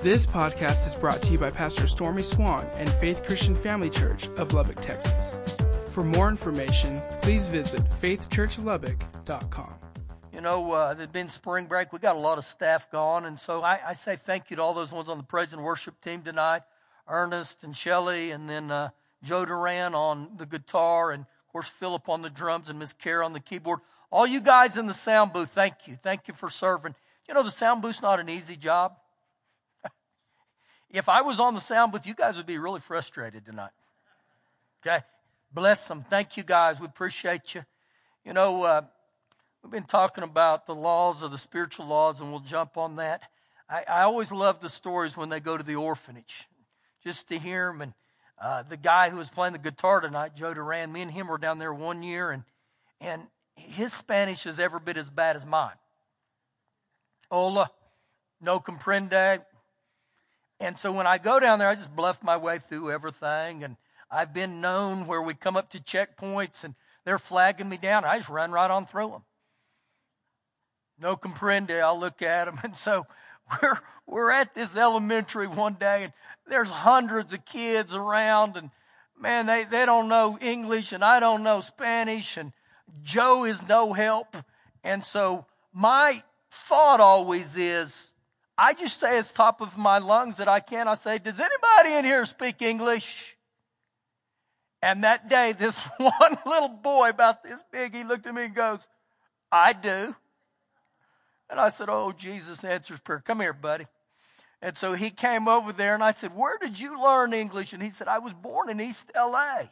This podcast is brought to you by Pastor Stormy Swann and Faith Christian Family Church of Lubbock, Texas. For more information, please visit faithchurchlubbock.com. You know, uh, there's been spring break. We got a lot of staff gone, and so I, I, say thank you to all those ones on the praise and worship team tonight, Ernest and Shelley, and then uh, Joe Duran on the guitar, and of course Philip on the drums, and Miss Kara on the keyboard. All you guys in the sound booth, thank you, thank you for serving. You know, the sound booth's not an easy job. If I was on the sound booth, you guys would be really frustrated tonight. Okay, bless them. Thank you guys. We appreciate you. You know. Uh, We've been talking about the laws of the spiritual laws, and we'll jump on that. I, I always love the stories when they go to the orphanage, just to hear them. And uh, the guy who was playing the guitar tonight, Joe Duran, me and him were down there one year, and and his Spanish is every bit as bad as mine. Hola, no comprende. And so when I go down there, I just bluff my way through everything. And I've been known where we come up to checkpoints and they're flagging me down. I just run right on through them no comprende. I'll look at them. And so we're, we're at this elementary one day and there's hundreds of kids around and man, they, they don't know English and I don't know Spanish and Joe is no help. And so my thought always is, I just say as top of my lungs that I can. I say, does anybody in here speak English? And that day, this one little boy about this big, he looked at me and goes, I do. And I said, Oh, Jesus answers prayer. Come here, buddy. And so he came over there and I said, Where did you learn English? And he said, I was born in East LA.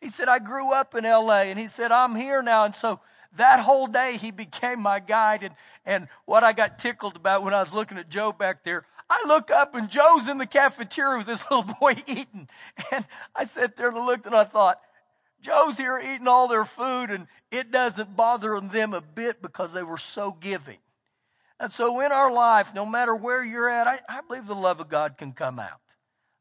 He said, I grew up in LA. And he said, I'm here now. And so that whole day he became my guide. And, and what I got tickled about when I was looking at Joe back there, I look up and Joe's in the cafeteria with this little boy eating. And I sat there and looked and I thought, Joe's here eating all their food and it doesn't bother them a bit because they were so giving. And so in our life, no matter where you're at, I, I believe the love of God can come out.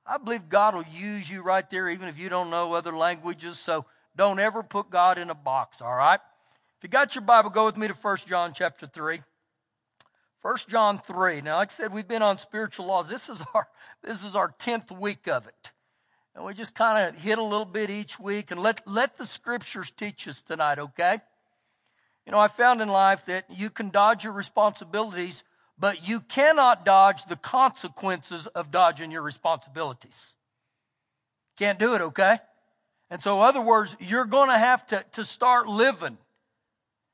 I believe God will use you right there, even if you don't know other languages. So don't ever put God in a box, all right? If you got your Bible, go with me to 1 John chapter 3. 1 John 3. Now, like I said, we've been on spiritual laws. This is our, this is our 10th week of it. And we just kind of hit a little bit each week and let, let the scriptures teach us tonight, okay? You know, I found in life that you can dodge your responsibilities, but you cannot dodge the consequences of dodging your responsibilities. Can't do it, okay? And so, in other words, you're going to have to, to start living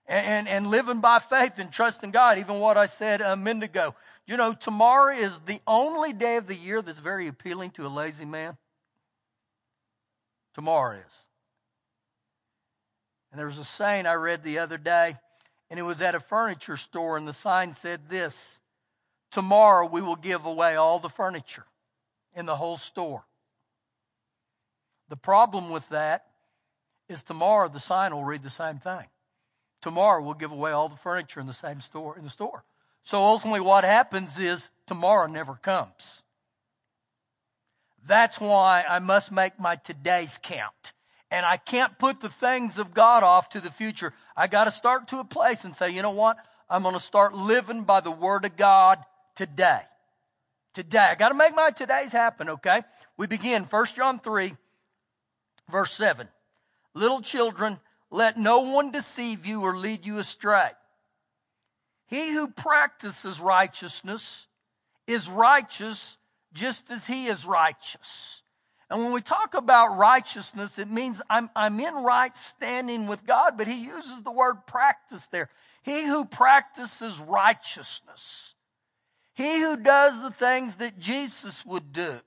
and, and, living by faith and trusting God. Even what I said a minute ago. You know, tomorrow is the only day of the year that's very appealing to a lazy man. Tomorrow is. And there was a saying I read the other day, and it was at a furniture store, and the sign said this Tomorrow we will give away all the furniture in the whole store. The problem with that is tomorrow the sign will read the same thing. Tomorrow we'll give away all the furniture in the same store in the store. So ultimately what happens is tomorrow never comes. That's why I must make my todays count. And I can't put the things of God off to the future. I got to start to a place and say, you know what? I'm going to start living by the word of God today. Today. I got to make my todays happen, okay? We begin 1 John 3, verse 7. Little children, let no one deceive you or lead you astray. He who practices righteousness is righteous just as he is righteous. And when we talk about righteousness, it means I'm, I'm in right standing with God, but he uses the word practice there. He who practices righteousness. He who does the things that Jesus would do.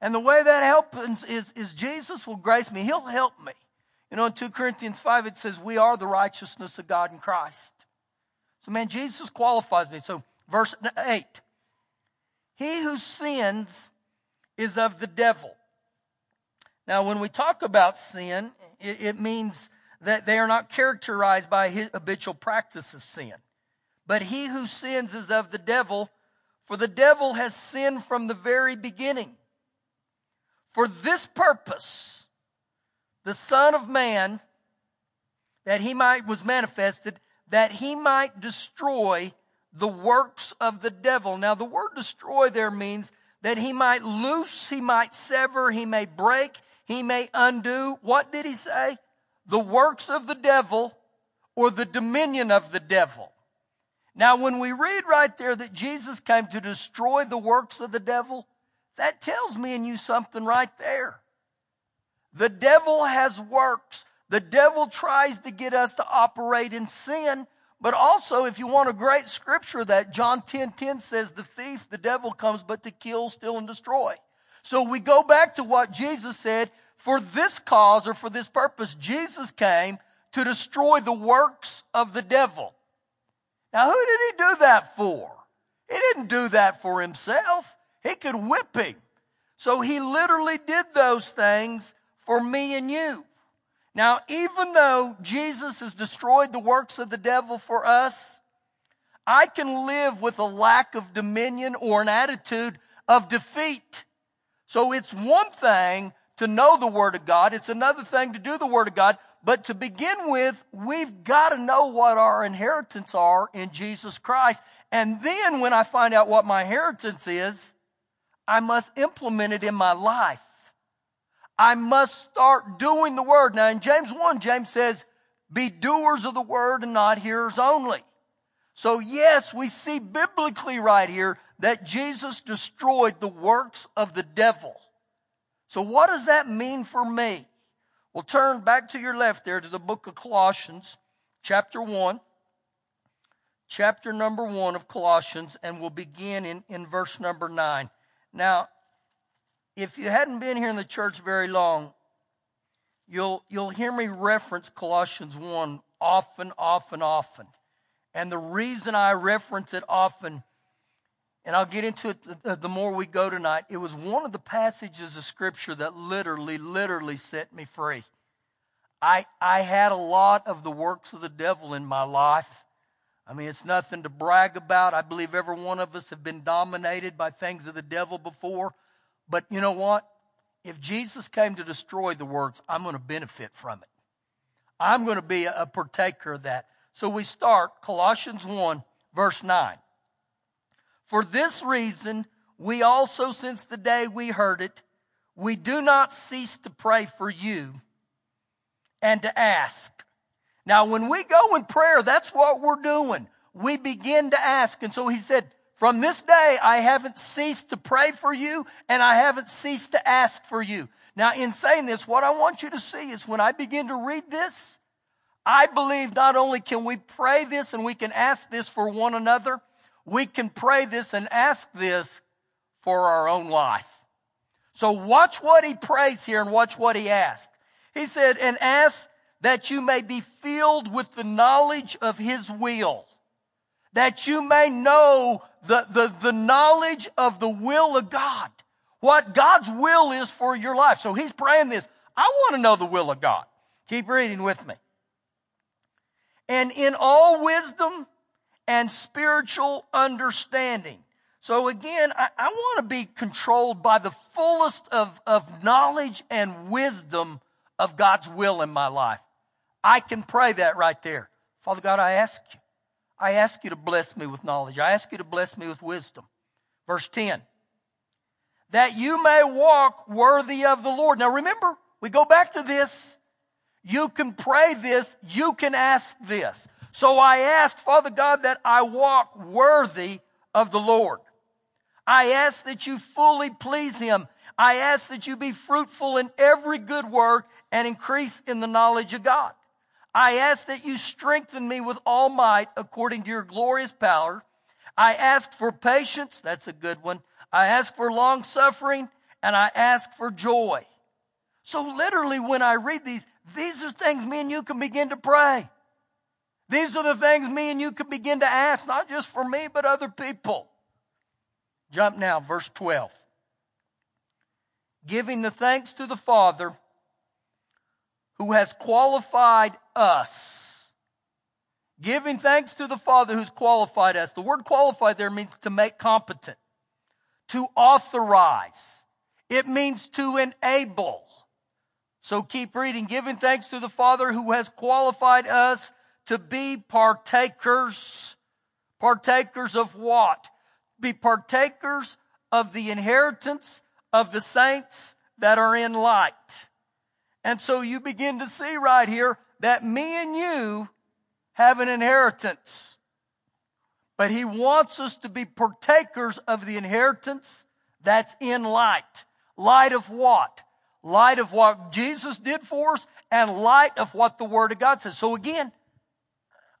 And the way that happens is, is Jesus will grace me. He'll help me. You know, in 2 Corinthians 5, it says, We are the righteousness of God in Christ. So, man, Jesus qualifies me. So, verse 8 He who sins is of the devil. Now, when we talk about sin, it, it means that they are not characterized by habitual practice of sin. But he who sins is of the devil, for the devil has sinned from the very beginning. For this purpose, the Son of Man, that he might, was manifested, that he might destroy the works of the devil. Now, the word destroy there means that he might loose, he might sever, he may break, he may undo. What did he say? The works of the devil or the dominion of the devil. Now, when we read right there that Jesus came to destroy the works of the devil, that tells me and you something right there. The devil has works. The devil tries to get us to operate in sin. But also, if you want a great scripture that John 10 10 says, the thief, the devil comes but to kill, steal, and destroy. So we go back to what Jesus said. For this cause or for this purpose, Jesus came to destroy the works of the devil. Now, who did he do that for? He didn't do that for himself. He could whip him. So he literally did those things for me and you. Now, even though Jesus has destroyed the works of the devil for us, I can live with a lack of dominion or an attitude of defeat. So it's one thing to know the Word of God. It's another thing to do the Word of God. But to begin with, we've got to know what our inheritance are in Jesus Christ. And then when I find out what my inheritance is, I must implement it in my life. I must start doing the word. Now in James 1, James says, be doers of the word and not hearers only. So yes, we see biblically right here that Jesus destroyed the works of the devil. So what does that mean for me? Well, turn back to your left there to the book of Colossians, chapter 1, chapter number 1 of Colossians, and we'll begin in, in verse number 9. Now, if you hadn't been here in the church very long, you'll, you'll hear me reference Colossians 1 often, often, often. And the reason I reference it often, and I'll get into it the, the more we go tonight, it was one of the passages of Scripture that literally, literally set me free. I, I had a lot of the works of the devil in my life. I mean, it's nothing to brag about. I believe every one of us have been dominated by things of the devil before. But you know what? If Jesus came to destroy the works, I'm going to benefit from it. I'm going to be a partaker of that. So we start Colossians 1, verse 9. For this reason, we also, since the day we heard it, we do not cease to pray for you and to ask. Now, when we go in prayer, that's what we're doing. We begin to ask. And so he said, from this day, I haven't ceased to pray for you and I haven't ceased to ask for you. Now, in saying this, what I want you to see is when I begin to read this, I believe not only can we pray this and we can ask this for one another, we can pray this and ask this for our own life. So watch what he prays here and watch what he asks. He said, and ask that you may be filled with the knowledge of his will that you may know the, the, the knowledge of the will of God. What God's will is for your life. So he's praying this. I want to know the will of God. Keep reading with me. And in all wisdom and spiritual understanding. So again, I, I want to be controlled by the fullest of, of knowledge and wisdom of God's will in my life. I can pray that right there. Father God, I ask you I ask you to bless me with knowledge. I ask you to bless me with wisdom. Verse 10. That you may walk worthy of the Lord. Now remember, we go back to this. You can pray this. You can ask this. So I ask, Father God, that I walk worthy of the Lord. I ask that you fully please Him. I ask that you be fruitful in every good work and increase in the knowledge of God. I ask that you strengthen me with all might according to your glorious power. I ask for patience. That's a good one. I ask for long suffering and I ask for joy. So literally when I read these, these are things me and you can begin to pray. These are the things me and you can begin to ask, not just for me, but other people. Jump now, verse 12. Giving the thanks to the Father who has qualified us. Giving thanks to the Father who's qualified us. The word qualified there means to make competent, to authorize. It means to enable. So keep reading. Giving thanks to the Father who has qualified us to be partakers, Partakers of what? Be partakers of the inheritance of the saints that are in light. And so you begin to see right here that me and you have an inheritance. But he wants us to be partakers of the inheritance that's in light. Light of what? Light of what Jesus did for us and light of what the Word of God says. So again,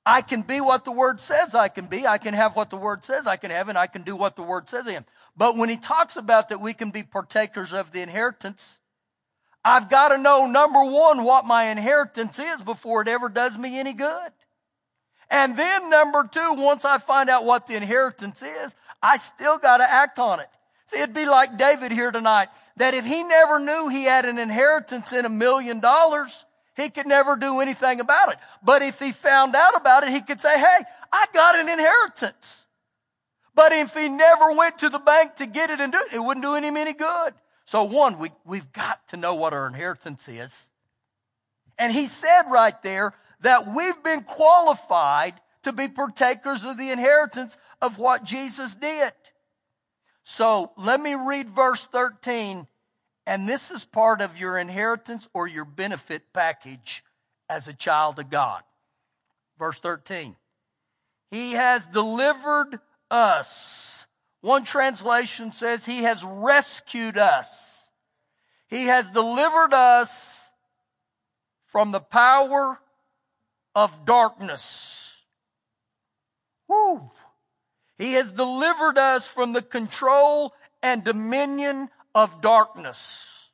I can be what the Word says I can be. I can have what the Word says I can have, and I can do what the Word says I am. But when he talks about that we can be partakers of the inheritance, I've got to know number one what my inheritance is before it ever does me any good. And then number two, once I find out what the inheritance is, I still got to act on it. See, it'd be like David here tonight, that if he never knew he had an inheritance in a million dollars, he could never do anything about it. But if he found out about it, he could say, hey, I got an inheritance. But if he never went to the bank to get it and do it, it wouldn't do him any good. So one, we, we've got to know what our inheritance is. And he said right there that we've been qualified to be partakers of the inheritance of what Jesus did. So let me read verse 13 and this is part of your inheritance or your benefit package as a child of God. Verse 13. He has delivered us. One translation says he has rescued us. He has delivered us from the power of darkness. Woo. He has delivered us from the control and dominion of darkness.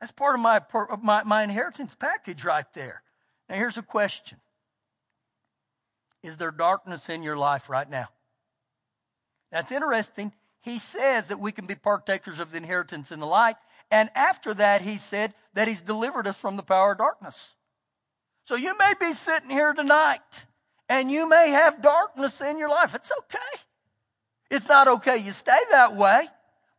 That's part of my, my, my inheritance package right there. Now, here's a question Is there darkness in your life right now? That's interesting. He says that we can be partakers of the inheritance in the light. And after that, he said that he's delivered us from the power of darkness. So you may be sitting here tonight and you may have darkness in your life. It's okay. It's not okay you stay that way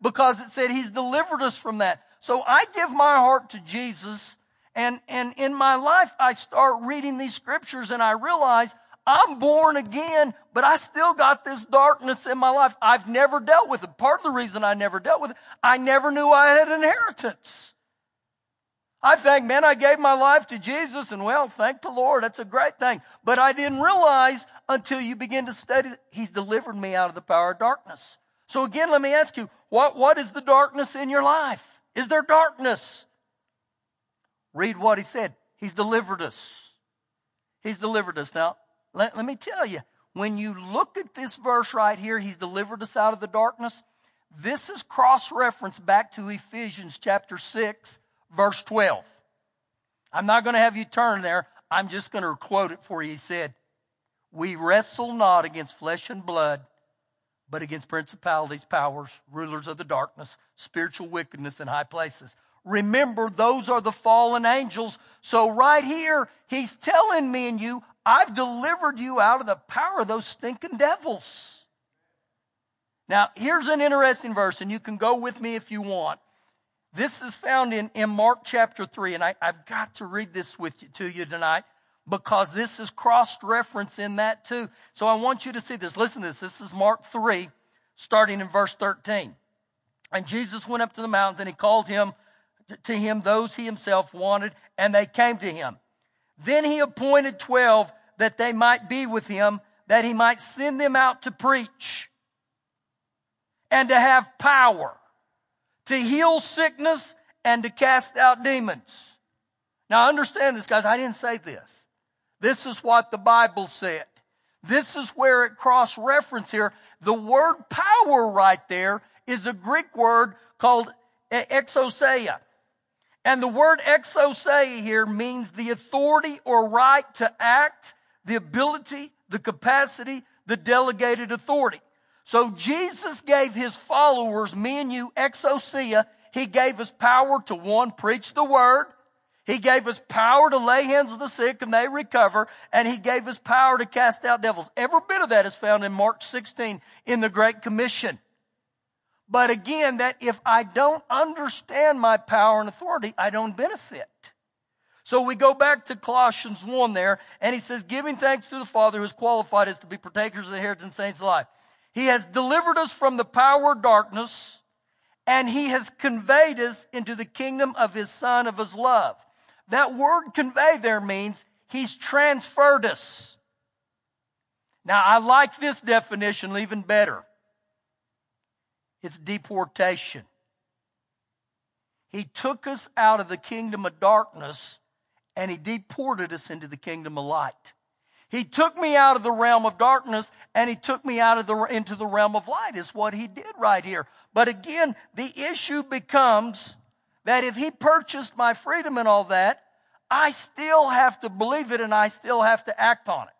because it said he's delivered us from that. So I give my heart to Jesus and, and in my life, I start reading these scriptures and I realize I'm born again, but I still got this darkness in my life. I've never dealt with it. Part of the reason I never dealt with it, I never knew I had an inheritance. I think, man, I gave my life to Jesus and well, thank the Lord. That's a great thing. But I didn't realize until you begin to study, He's delivered me out of the power of darkness. So again, let me ask you, what, what is the darkness in your life? Is there darkness? Read what he said. He's delivered us. He's delivered us. Now, let, let me tell you, when you look at this verse right here, he's delivered us out of the darkness. This is cross reference back to Ephesians chapter 6, verse 12. I'm not going to have you turn there. I'm just going to quote it for you. He said, We wrestle not against flesh and blood but against principalities, powers, rulers of the darkness, spiritual wickedness in high places. Remember, those are the fallen angels. So right here, he's telling me and you, I've delivered you out of the power of those stinking devils. Now, here's an interesting verse, and you can go with me if you want. This is found in, in Mark chapter 3, and I, have got to read this with you, to you tonight because this is cross reference in that too. So I want you to see this. Listen to this. This is Mark 3, starting in verse 13. And Jesus went up to the mountains and he called him to him those he himself wanted, and they came to him. Then he appointed 12 that they might be with him, that he might send them out to preach and to have power to heal sickness and to cast out demons. Now understand this, guys. I didn't say this. This is what the Bible said. This is where it cross reference here. The word power right there is a Greek word called exousia. And the word exousia here means the authority or right to act, the ability, the capacity, the delegated authority. So Jesus gave his followers, me and you, exousia. He gave us power to one, preach the word. He gave us power to lay hands on the sick and they recover, and He gave us power to cast out devils. Every bit of that is found in Mark 16 in the Great Commission. But again, that if I don't understand my power and authority, I don't benefit. So we go back to Colossians 1 there, and he says, giving thanks to the Father who has qualified us to be partakers of the inheritance of saints' life. He has delivered us from the power of darkness, and he has conveyed us into the kingdom of his Son of his love. That word convey there means he's transferred us. Now I like this definition even better. It's deportation. He took us out of the kingdom of darkness and he deported us into the kingdom of light. He took me out of the realm of darkness and he took me out of the, into the realm of light is what he did right here. But again, the issue becomes that if he purchased my freedom and all that, I still have to believe it and I still have to act on it.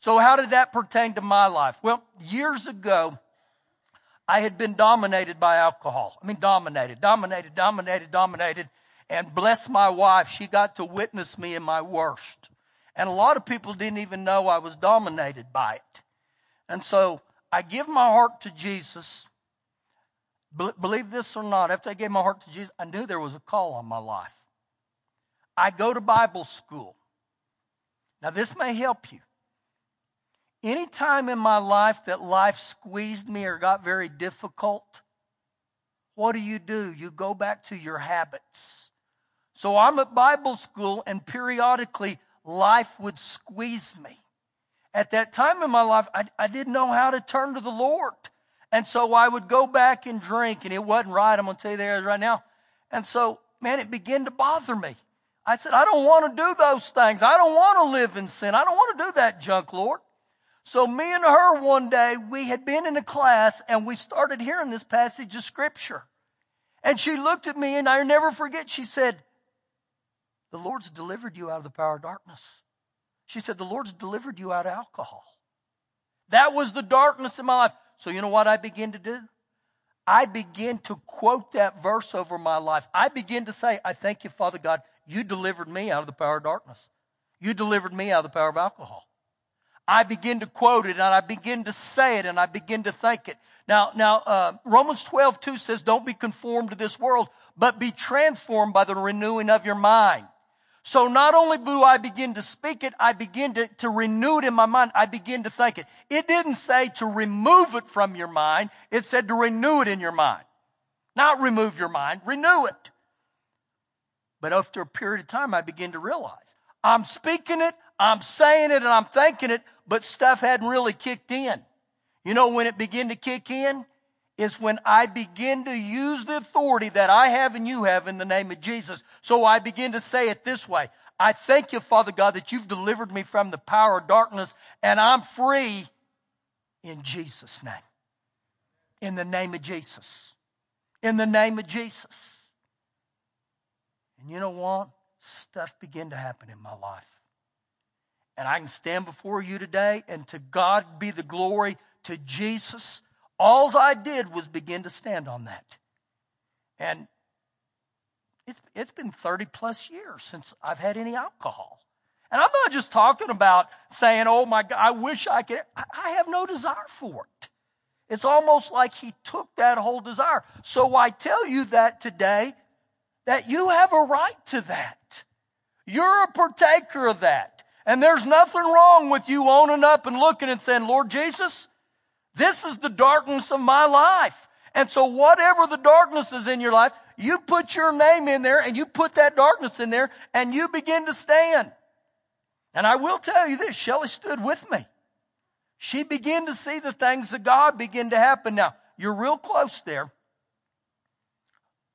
So how did that pertain to my life? Well, years ago, I had been dominated by alcohol. I mean, dominated, dominated, dominated, dominated and bless my wife, she got to witness me in my worst. And a lot of people didn't even know I was dominated by it. And so I give my heart to Jesus. Believe this or not, after I gave my heart to Jesus, I knew there was a call on my life. I go to Bible school. Now, this may help you. Any time in my life that life squeezed me or got very difficult, what do you do? You go back to your habits. So I'm at Bible school and periodically life would squeeze me. At that time in my life, I, I didn't know how to turn to the Lord. And so I would go back and drink and it wasn't right. I'm going to tell you there right now. And so, man, it began to bother me. I said, I don't want to do those things. I don't want to live in sin. I don't want to do that junk, Lord. So me and her one day, we had been in a class and we started hearing this passage of scripture. And she looked at me and I never forget, she said, the Lord's delivered you out of the power of darkness. She said, The Lord's delivered you out of alcohol. That was the darkness in my life. So, you know what I began to do? I began to quote that verse over my life. I began to say, I thank you, Father God, you delivered me out of the power of darkness. You delivered me out of the power of alcohol. I begin to quote it and I begin to say it and I begin to think it. Now, now, uh, Romans 12, 2 says, don't be conformed to this world, but be transformed by the renewing of your mind. So not only do I begin to speak it, I begin to, to renew it in my mind. I begin to think it. It didn't say to remove it from your mind. It said to renew it in your mind. Not remove your mind, renew it. But after a period of time, I begin to realize I'm speaking it, I'm saying it, and I'm thinking it, but stuff hadn't really kicked in. You know when it began to kick in? is when I begin to use the authority that I have and you have in the name of Jesus. So I begin to say it this way. I thank you, Father God, that you've delivered me from the power of darkness and I'm free in Jesus' name. In the name of Jesus. In the name of Jesus. And you know what? Stuff began to happen in my life. And I can stand before you today and to God be the glory to Jesus all I did was begin to stand on that. And it's, it's been 30 plus years since I've had any alcohol. And I'm not just talking about saying, oh my God, I wish I could. I have no desire for it. It's almost like he took that whole desire. So I tell you that today, that you have a right to that. You're a partaker of that. And there's nothing wrong with you owning up and looking and saying, Lord Jesus, this is the darkness of my life. And so whatever the darkness is in your life, you put your name in there and you put that darkness in there and you begin to stand. And I will tell you this, Shelley stood with me. She began to see the things of God begin to happen. Now, you're real close there.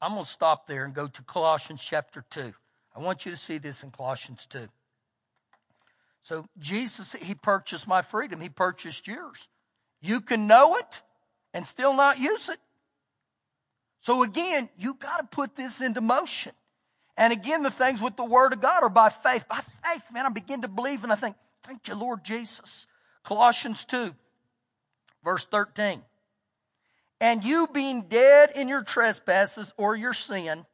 I'm going to stop there and go to Colossians chapter 2. I want you to see this in Colossians 2. So Jesus, He purchased my freedom. He purchased yours. You can know it and still not use it. So again, you got to put this into motion. And again, the things with the Word of God are by faith. By faith, man, I begin to believe and I think, thank you, Lord Jesus. Colossians 2, verse 13. And you being dead in your trespasses or your sin,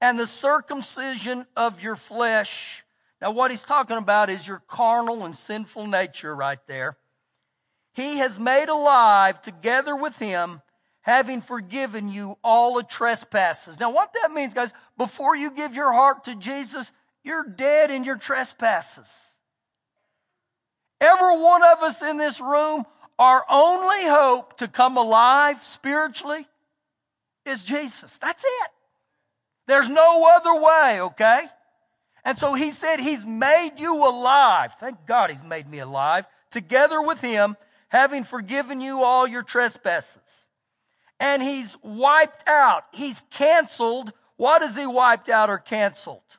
and the circumcision of your flesh. Now, what he's talking about is your carnal and sinful nature right there he has made alive together with him, having forgiven you all the trespasses. Now, what that means, guys, before you give your heart to Jesus, you're dead in your trespasses. Every one of us in this room, our only hope to come alive spiritually is Jesus. That's it. There's no other way, okay? And so he said, He's made you alive. Thank God He's made me alive. Together with Him, having forgiven you all your trespasses. And He's wiped out, He's canceled. What has He wiped out or canceled?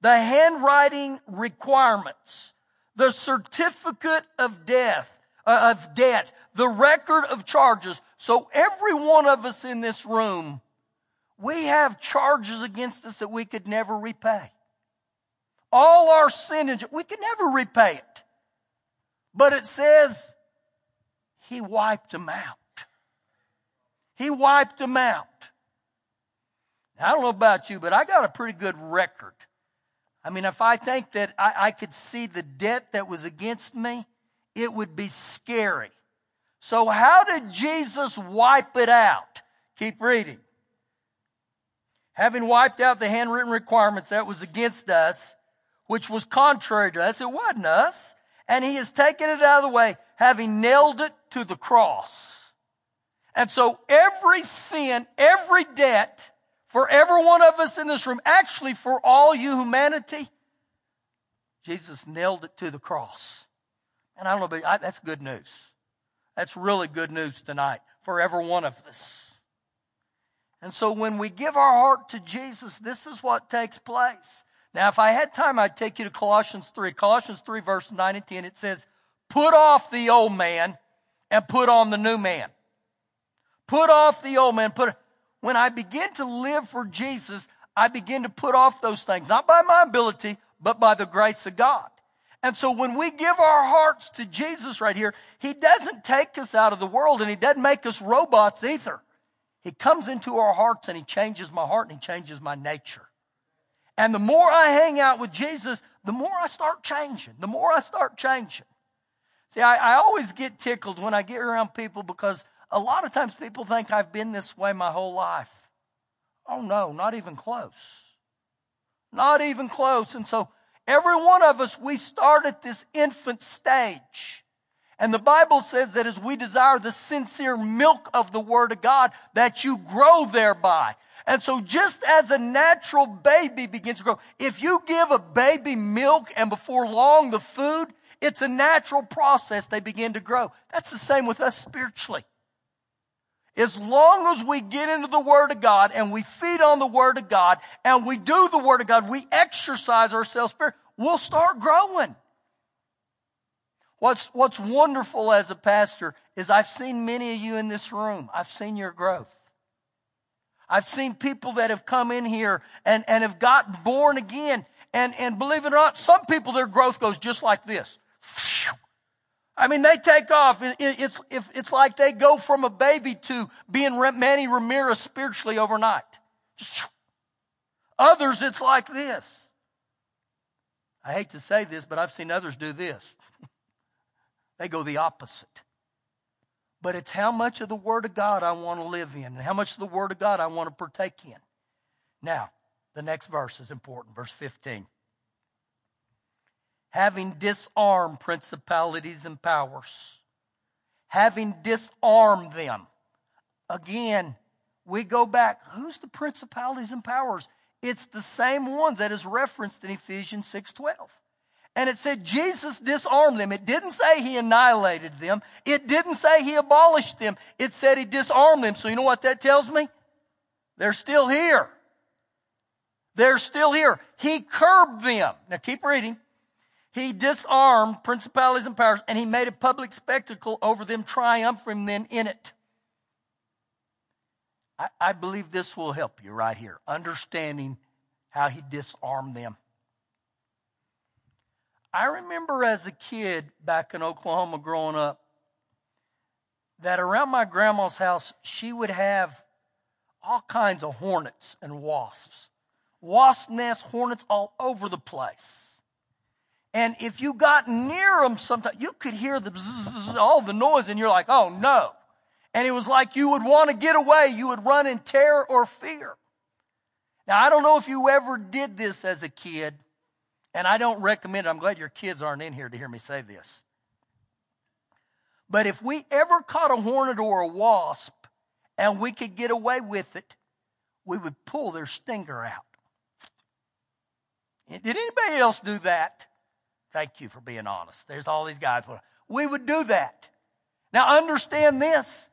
The handwriting requirements, the certificate of death, uh, of debt, the record of charges. So every one of us in this room, we have charges against us that we could never repay. All our sin, we can never repay it. But it says he wiped them out. He wiped them out. Now, I don't know about you, but I got a pretty good record. I mean, if I think that I, I could see the debt that was against me, it would be scary. So how did Jesus wipe it out? Keep reading. Having wiped out the handwritten requirements that was against us, which was contrary to us, it wasn't us. And he has taken it out of the way, having nailed it to the cross. And so every sin, every debt, for every one of us in this room, actually for all you humanity, Jesus nailed it to the cross. And I don't know, but I, that's good news. That's really good news tonight for every one of us. And so when we give our heart to Jesus, this is what takes place. Now, if I had time, I'd take you to Colossians 3. Colossians 3, verse 9 and 10. It says, Put off the old man and put on the new man. Put off the old man. Put, when I begin to live for Jesus, I begin to put off those things, not by my ability, but by the grace of God. And so when we give our hearts to Jesus right here, He doesn't take us out of the world and He doesn't make us robots either. He comes into our hearts and He changes my heart and He changes my nature. And the more I hang out with Jesus, the more I start changing. The more I start changing. See, I, I always get tickled when I get around people because a lot of times people think I've been this way my whole life. Oh no, not even close. Not even close. And so every one of us, we start at this infant stage. And the Bible says that as we desire the sincere milk of the Word of God, that you grow thereby. And so just as a natural baby begins to grow, if you give a baby milk and before long the food, it's a natural process they begin to grow. That's the same with us spiritually. As long as we get into the Word of God and we feed on the Word of God and we do the Word of God, we exercise ourselves spirit, we'll start growing. What's, what's wonderful as a pastor is I've seen many of you in this room. I've seen your growth. I've seen people that have come in here and, and have got born again. And, and believe it or not, some people, their growth goes just like this. I mean, they take off. It, it, it's, if, it's like they go from a baby to being Manny Ramirez spiritually overnight. Others, it's like this. I hate to say this, but I've seen others do this. they go the opposite but it's how much of the Word of God I want to live in and how much of the Word of God I want to partake in. Now, the next verse is important, verse 15. Having disarmed principalities and powers, having disarmed them. Again, we go back. Who's the principalities and powers? It's the same ones that is referenced in Ephesians 6:12. And it said Jesus disarmed them. It didn't say he annihilated them. It didn't say he abolished them. It said he disarmed them. So you know what that tells me? They're still here. They're still here. He curbed them. Now keep reading. He disarmed principalities and powers and he made a public spectacle over them, triumphing them in it. I, I believe this will help you right here, understanding how he disarmed them. I remember as a kid back in Oklahoma growing up that around my grandma's house, she would have all kinds of hornets and wasps. Wasp nests, hornets all over the place. And if you got near them sometimes, you could hear the bzzz, all the noise and you're like, oh no. And it was like you would want to get away. You would run in terror or fear. Now, I don't know if you ever did this as a kid, And I don't recommend it. I'm glad your kids aren't in here to hear me say this. But if we ever caught a hornet or a wasp and we could get away with it, we would pull their stinger out. Did anybody else do that? Thank you for being honest. There's all these guys. We would do that. Now understand this.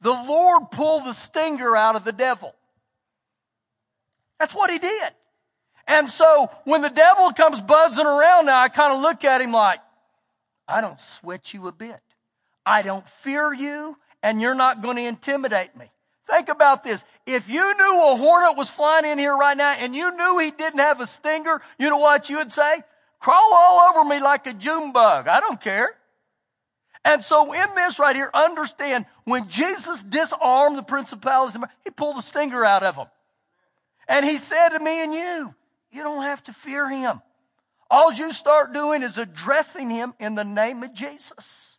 The Lord pulled the stinger out of the devil. That's what he did. And so when the devil comes buzzing around now, I kind of look at him like, I don't sweat you a bit. I don't fear you and you're not going to intimidate me. Think about this. If you knew a hornet was flying in here right now and you knew he didn't have a stinger, you know what you would say? Crawl all over me like a June bug. I don't care. And so in this right here, understand when Jesus disarmed the principalities, he pulled a stinger out of them. And he said to me and you, you don't have to fear him. All you start doing is addressing him in the name of Jesus.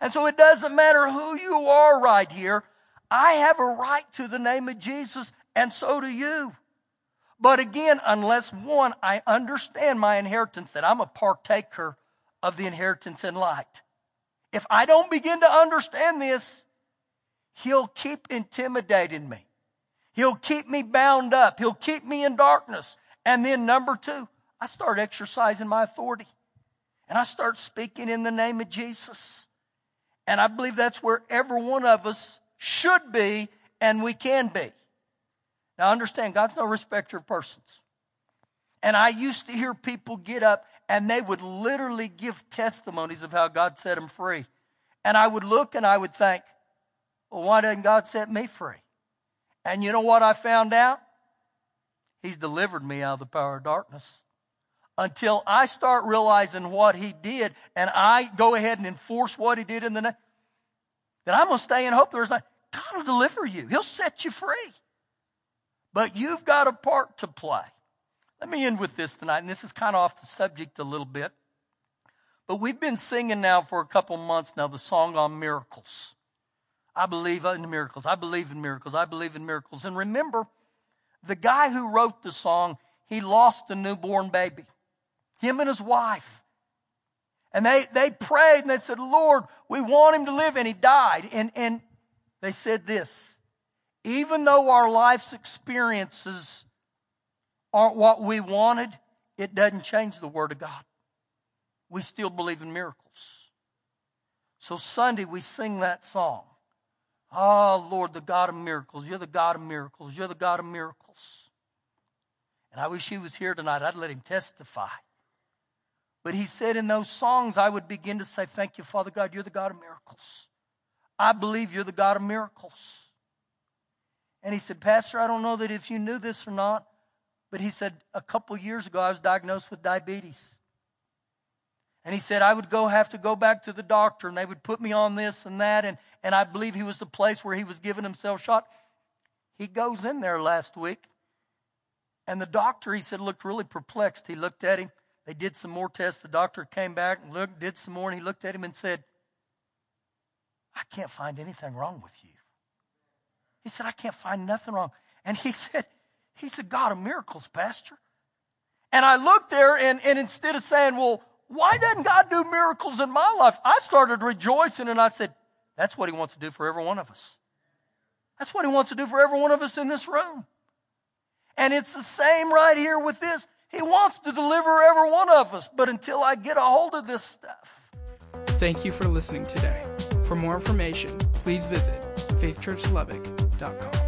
And so it doesn't matter who you are right here. I have a right to the name of Jesus, and so do you. But again, unless one, I understand my inheritance, that I'm a partaker of the inheritance in light. If I don't begin to understand this, he'll keep intimidating me. He'll keep me bound up. He'll keep me in darkness. And then number two, I start exercising my authority and I start speaking in the name of Jesus. And I believe that's where every one of us should be and we can be. Now understand, God's no respecter of persons. And I used to hear people get up and they would literally give testimonies of how God set them free. And I would look and I would think, well, why doesn't God set me free? And you know what I found out? He's delivered me out of the power of darkness. Until I start realizing what he did and I go ahead and enforce what he did in the name, then I'm going to stay in hope. There's like, God will deliver you. He'll set you free. But you've got a part to play. Let me end with this tonight, and this is kind of off the subject a little bit. But we've been singing now for a couple months now the song on miracles. I believe in miracles. I believe in miracles. I believe in miracles. And remember, the guy who wrote the song, he lost a newborn baby. Him and his wife. And they, they prayed and they said, Lord, we want him to live. And he died. And, and they said this, even though our life's experiences aren't what we wanted, it doesn't change the Word of God. We still believe in miracles. So Sunday we sing that song. Oh, Lord, the God of miracles. You're the God of miracles. You're the God of miracles. And I wish he was here tonight. I'd let him testify. But he said in those songs, I would begin to say, Thank you, Father God, you're the God of miracles. I believe you're the God of miracles. And he said, Pastor, I don't know that if you knew this or not, but he said, a couple years ago, I was diagnosed with diabetes. And he said, I would go have to go back to the doctor and they would put me on this and that. And, and I believe he was the place where he was giving himself shot. He goes in there last week and the doctor, he said, looked really perplexed. He looked at him. They did some more tests. The doctor came back and looked, did some more and he looked at him and said, I can't find anything wrong with you. He said, I can't find nothing wrong. And he said, He's a God of miracles, Pastor. And I looked there and, and instead of saying, Well, why doesn't God do miracles in my life? I started rejoicing and I said, That's what He wants to do for every one of us. That's what He wants to do for every one of us in this room. And it's the same right here with this. He wants to deliver every one of us, but until I get a hold of this stuff. Thank you for listening today. For more information, please visit faithchurchlubbock.com.